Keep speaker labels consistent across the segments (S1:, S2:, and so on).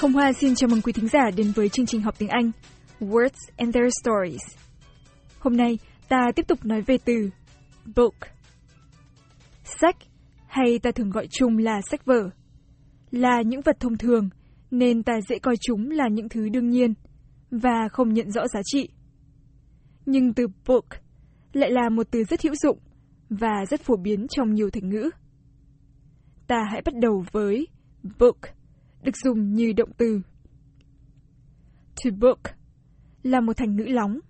S1: Hồng Hoa xin chào mừng quý thính giả đến với chương trình học tiếng Anh, Words and Their Stories. Hôm nay, ta tiếp tục nói về từ book. Sách, hay ta thường gọi chung là sách vở, là những vật thông thường, nên ta dễ coi chúng là những thứ đương nhiên và không nhận rõ giá trị. Nhưng từ book lại là một từ rất hữu dụng và rất phổ biến trong nhiều thành ngữ. Ta hãy bắt đầu với book được dùng như động từ. To book là một thành ngữ lóng.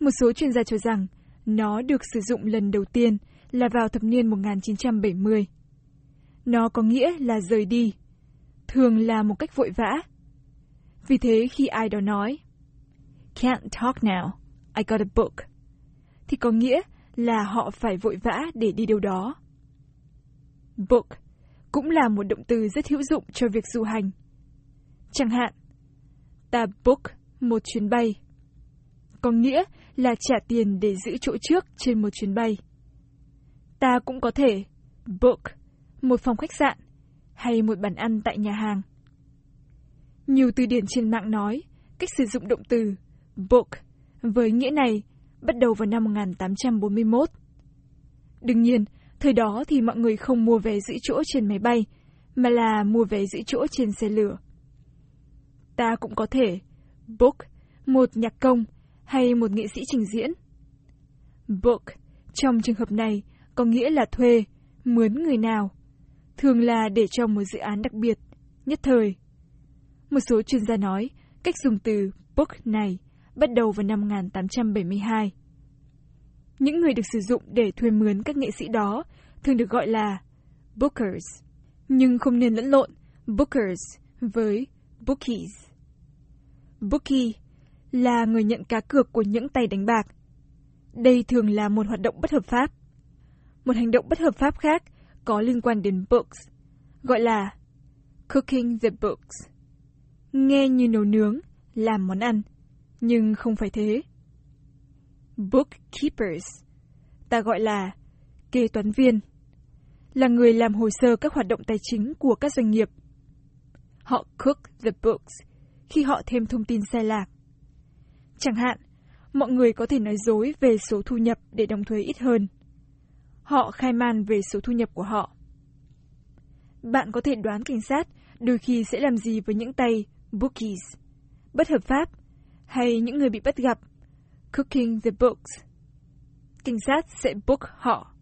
S1: Một số chuyên gia cho rằng nó được sử dụng lần đầu tiên là vào thập niên 1970. Nó có nghĩa là rời đi, thường là một cách vội vã. Vì thế khi ai đó nói Can't talk now, I got a book, thì có nghĩa là họ phải vội vã để đi đâu đó. Book cũng là một động từ rất hữu dụng cho việc du hành. Chẳng hạn, ta book một chuyến bay. Có nghĩa là trả tiền để giữ chỗ trước trên một chuyến bay. Ta cũng có thể book một phòng khách sạn hay một bàn ăn tại nhà hàng. Nhiều từ điển trên mạng nói cách sử dụng động từ book với nghĩa này bắt đầu vào năm 1841. Đương nhiên, Thời đó thì mọi người không mua vé giữ chỗ trên máy bay, mà là mua vé giữ chỗ trên xe lửa. Ta cũng có thể book một nhạc công hay một nghệ sĩ trình diễn. Book trong trường hợp này có nghĩa là thuê, mướn người nào, thường là để cho một dự án đặc biệt, nhất thời. Một số chuyên gia nói cách dùng từ book này bắt đầu vào năm 1872. Những người được sử dụng để thuê mướn các nghệ sĩ đó thường được gọi là bookers, nhưng không nên lẫn lộn bookers với bookies. Bookie là người nhận cá cược của những tay đánh bạc. Đây thường là một hoạt động bất hợp pháp. Một hành động bất hợp pháp khác có liên quan đến books, gọi là cooking the books. Nghe như nấu nướng, làm món ăn, nhưng không phải thế. Bookkeepers, ta gọi là kế toán viên là người làm hồ sơ các hoạt động tài chính của các doanh nghiệp. Họ cook the books khi họ thêm thông tin sai lạc. Chẳng hạn, mọi người có thể nói dối về số thu nhập để đóng thuế ít hơn. Họ khai man về số thu nhập của họ. Bạn có thể đoán cảnh sát đôi khi sẽ làm gì với những tay bookies, bất hợp pháp, hay những người bị bắt gặp, cooking the books. Cảnh sát sẽ book họ.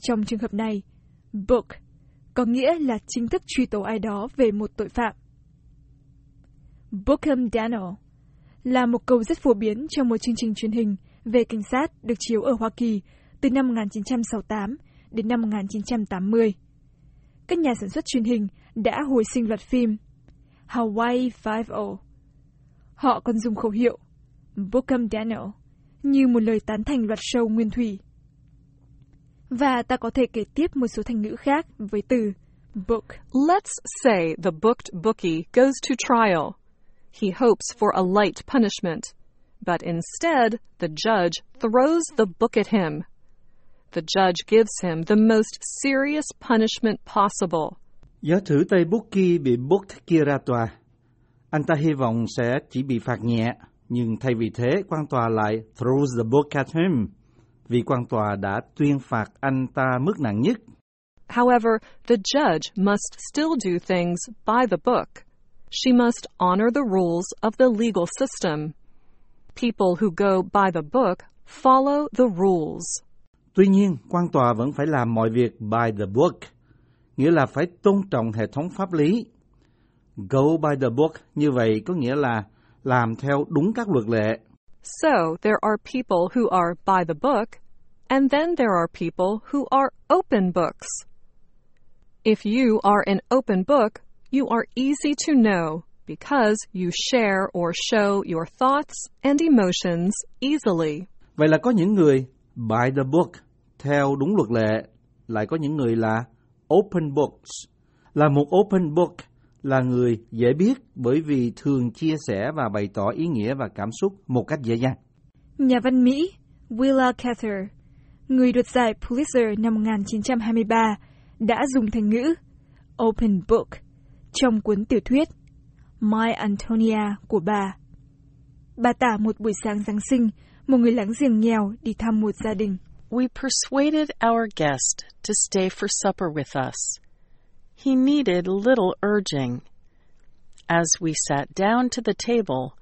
S1: Trong trường hợp này, book có nghĩa là chính thức truy tố ai đó về một tội phạm. Bookham Daniel là một câu rất phổ biến trong một chương trình truyền hình về cảnh sát được chiếu ở Hoa Kỳ từ năm 1968 đến năm 1980. Các nhà sản xuất truyền hình đã hồi sinh loạt phim Hawaii Five-O. Họ còn dùng khẩu hiệu Bookham Daniel như một lời tán thành loạt show nguyên thủy. Và ta có thể kể tiếp một số thành ngữ khác với từ book.
S2: Let's say the booked bookie goes to trial. He hopes for a light punishment, but instead the judge throws the book at him. The judge gives him the most serious punishment possible.
S3: Giả thử tay bookie bị booked kia ra tòa. Anh ta hy vọng sẽ chỉ bị phạt nhẹ, nhưng thay vì thế quan tòa lại throws the book at him vì quan tòa đã tuyên phạt anh ta mức nặng nhất.
S2: However, the judge must still do things by the book. She must honor the rules of the legal system. People who go by the book follow the rules.
S3: Tuy nhiên, quan tòa vẫn phải làm mọi việc by the book, nghĩa là phải tôn trọng hệ thống pháp lý. Go by the book như vậy có nghĩa là làm theo đúng các luật lệ.
S2: So there are people who are by the book, and then there are people who are open books. If you are an open book, you are easy to know because you share or show your thoughts and emotions easily.
S3: Vậy là có những người by the book, theo đúng luật lệ, lại có những người là open books. Là một open book là người dễ biết bởi vì thường chia sẻ và bày tỏ ý nghĩa và cảm xúc một cách dễ dàng.
S1: Nhà văn Mỹ Willa Cather, người đoạt giải Pulitzer năm 1923, đã dùng thành ngữ open book trong cuốn tiểu thuyết My Antonia của bà. Bà tả một buổi sáng Giáng sinh, một người láng giềng nghèo đi thăm một gia đình.
S4: We persuaded our guest to stay for supper with us. He needed little urging. As we sat down to the table,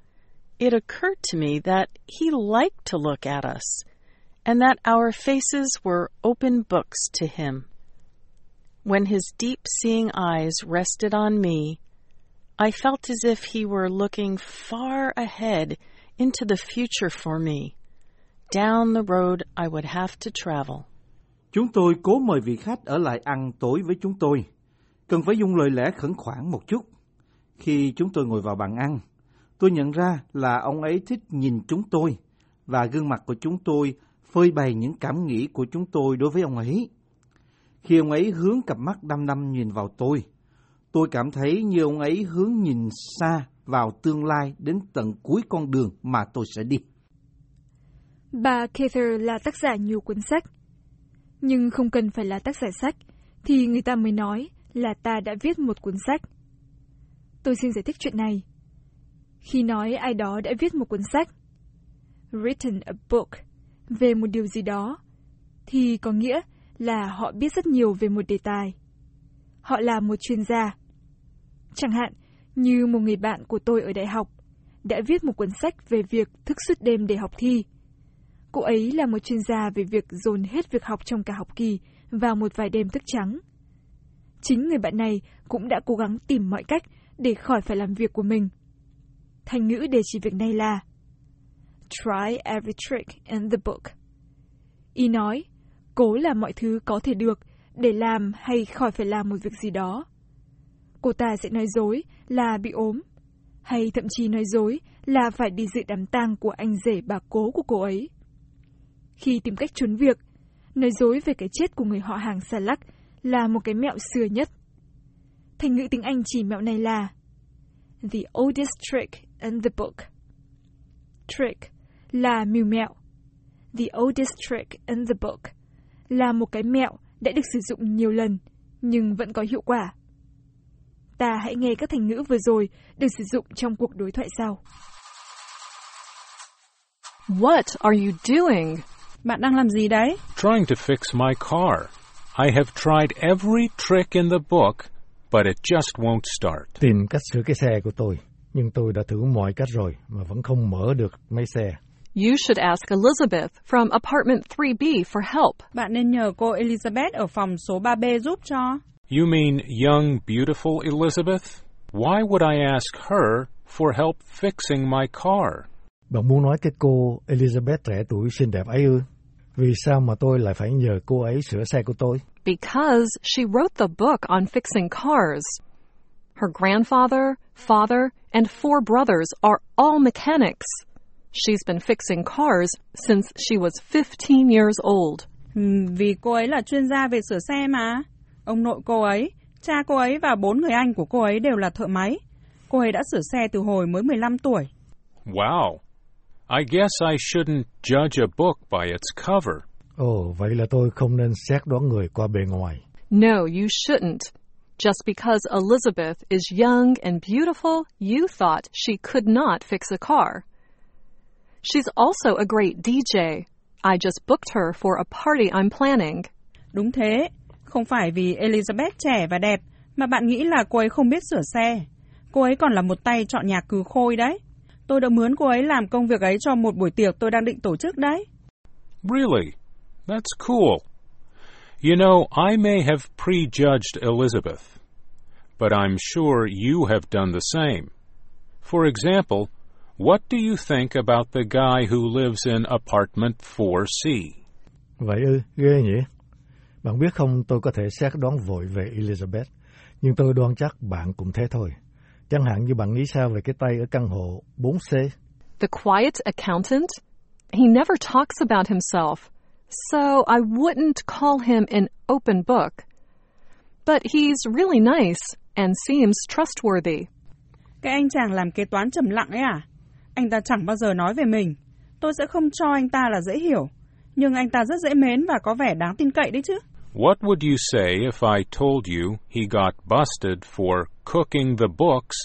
S4: it occurred to me that he liked to look at us and that our faces were open books to him. When his deep seeing eyes rested on me, I felt as if he were looking far ahead into the future for me, down the road I would have to travel.
S3: Chúng tôi cố mời vị khách ở lại ăn tối với chúng tôi. Cần phải dùng lời lẽ khẩn khoản một chút. Khi chúng tôi ngồi vào bàn ăn, tôi nhận ra là ông ấy thích nhìn chúng tôi và gương mặt của chúng tôi phơi bày những cảm nghĩ của chúng tôi đối với ông ấy. Khi ông ấy hướng cặp mắt đăm đăm nhìn vào tôi, tôi cảm thấy như ông ấy hướng nhìn xa vào tương lai đến tận cuối con đường mà tôi sẽ đi.
S1: Bà Cather là tác giả nhiều cuốn sách. Nhưng không cần phải là tác giả sách, thì người ta mới nói là ta đã viết một cuốn sách. Tôi xin giải thích chuyện này. Khi nói ai đó đã viết một cuốn sách, written a book, về một điều gì đó, thì có nghĩa là họ biết rất nhiều về một đề tài. Họ là một chuyên gia. Chẳng hạn, như một người bạn của tôi ở đại học, đã viết một cuốn sách về việc thức suốt đêm để học thi. Cô ấy là một chuyên gia về việc dồn hết việc học trong cả học kỳ vào một vài đêm thức trắng. Chính người bạn này cũng đã cố gắng tìm mọi cách để khỏi phải làm việc của mình. Thành ngữ để chỉ việc này là Try every trick in the book. Y nói, cố làm mọi thứ có thể được để làm hay khỏi phải làm một việc gì đó. Cô ta sẽ nói dối là bị ốm, hay thậm chí nói dối là phải đi dự đám tang của anh rể bà cố của cô ấy. Khi tìm cách trốn việc, nói dối về cái chết của người họ hàng xa lắc là một cái mẹo xưa nhất. Thành ngữ tiếng Anh chỉ mẹo này là The oldest trick in the book. Trick là mưu mẹo. The oldest trick in the book là một cái mẹo đã được sử dụng nhiều lần nhưng vẫn có hiệu quả. Ta hãy nghe các thành ngữ vừa rồi được sử dụng trong cuộc đối thoại sau.
S2: What are you doing?
S5: Bạn đang làm gì đấy?
S6: Trying to fix my car. I have tried every trick in the book, but it just won't start.
S7: Tìm cách sửa cái xe của tôi, nhưng tôi đã thử mọi cách rồi mà vẫn không mở được máy xe.
S2: You should ask Elizabeth from apartment 3B for help.
S5: Bạn nên nhờ cô Elizabeth ở phòng số 3B giúp cho.
S6: You mean young, beautiful Elizabeth? Why would I ask her for help fixing my car?
S7: Bạn muốn nói cái cô Elizabeth trẻ tuổi xinh đẹp ấy ư? Vì sao mà tôi lại phải nhờ cô ấy sửa xe của tôi?
S2: Because she wrote the book on fixing cars. Her grandfather, father, and four brothers are all mechanics. She's been fixing cars since she was 15 years old.
S5: Ừm, vì cô ấy là chuyên gia về sửa xe mà. Ông nội cô ấy, cha cô ấy và bốn người anh của cô ấy đều là thợ máy. Cô ấy đã sửa xe từ hồi mới 15 tuổi.
S6: Wow. I guess I shouldn't judge a book by its cover.
S7: Ồ, vậy là tôi không nên xét đoán người qua bề ngoài.
S2: No, you shouldn't. Just because Elizabeth is young and beautiful, you thought she could not fix a car. She's also a great DJ. I just booked her for a party I'm planning.
S5: Đúng thế, không phải vì Elizabeth trẻ và đẹp mà bạn nghĩ là cô ấy không biết sửa xe. Cô ấy còn là một tay chọn nhạc cừ khôi đấy. Tôi đã mướn cô ấy làm công việc ấy cho một buổi tiệc tôi đang định tổ chức đấy.
S6: Really? That's cool. You know, I may have prejudged Elizabeth, but I'm sure you have done the same. For example, what do you think about the guy who lives in apartment 4C?
S7: Vậy ư, ghê nhỉ? Bạn biết không, tôi có thể xét đoán vội về Elizabeth, nhưng tôi đoán chắc bạn cũng thế thôi. Chẳng hạn như bạn nghĩ sao về cái tay ở căn hộ 4C?
S2: The quiet accountant? He never talks about himself, so I wouldn't call him an open book. But he's really nice and seems trustworthy.
S5: Cái anh chàng làm kế toán trầm lặng ấy à? Anh ta chẳng bao giờ nói về mình. Tôi sẽ không cho anh ta là dễ hiểu. Nhưng anh ta rất dễ mến và có vẻ đáng tin cậy đấy chứ.
S6: What would you say if I told you he got busted for cooking the books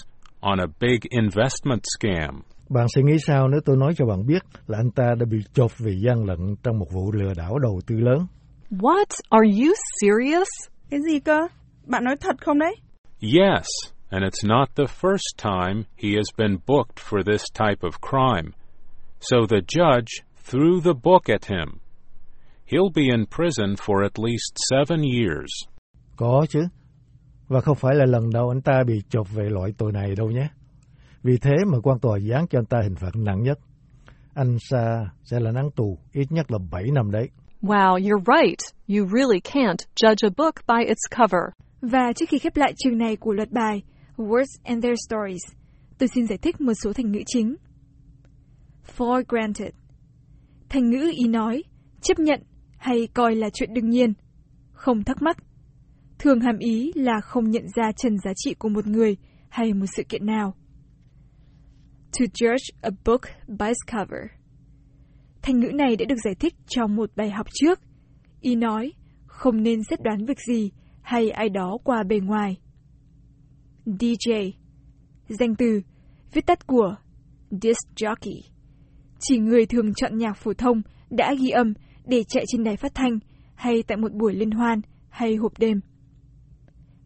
S6: on a big investment scam.
S7: Bạn sẽ nghĩ sao nếu tôi nói cho bạn biết là anh ta đã bị chộp vì gian lận trong một vụ lừa đảo đầu tư lớn?
S2: What? Are you serious?
S5: Cái gì cơ? Bạn nói thật không đấy?
S6: Yes, and it's not the first time he has been booked for this type of crime. So the judge threw the book at him. He'll be in prison for at least seven years.
S7: Có chứ. Và không phải là lần đầu anh ta bị chộp về loại tội này đâu nhé. Vì thế mà quan tòa giáng cho anh ta hình phạt nặng nhất. Anh Sa sẽ là án tù ít nhất là 7 năm đấy.
S2: Wow, you're right. You really can't judge a book by its cover.
S1: Và trước khi khép lại chương này của luật bài Words and Their Stories, tôi xin giải thích một số thành ngữ chính. For granted. Thành ngữ ý nói, chấp nhận hay coi là chuyện đương nhiên, không thắc mắc. Thường hàm ý là không nhận ra trần giá trị của một người hay một sự kiện nào. To judge a book by its cover. Thành ngữ này đã được giải thích trong một bài học trước. Ý nói, không nên xét đoán việc gì hay ai đó qua bề ngoài. DJ Danh từ, viết tắt của Disc Jockey Chỉ người thường chọn nhạc phổ thông đã ghi âm để chạy trên đài phát thanh hay tại một buổi liên hoan hay hộp đêm.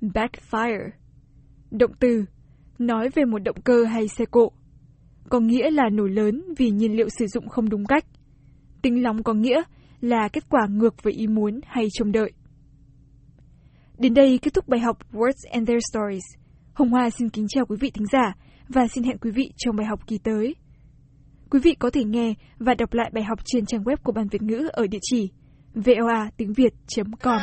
S1: Backfire Động từ, nói về một động cơ hay xe cộ. Có nghĩa là nổ lớn vì nhiên liệu sử dụng không đúng cách. Tính lóng có nghĩa là kết quả ngược với ý muốn hay trông đợi. Đến đây kết thúc bài học Words and Their Stories. Hồng Hoa xin kính chào quý vị thính giả và xin hẹn quý vị trong bài học kỳ tới. Quý vị có thể nghe và đọc lại bài học trên trang web của Ban Việt ngữ ở địa chỉ voa tiếng Việt.com.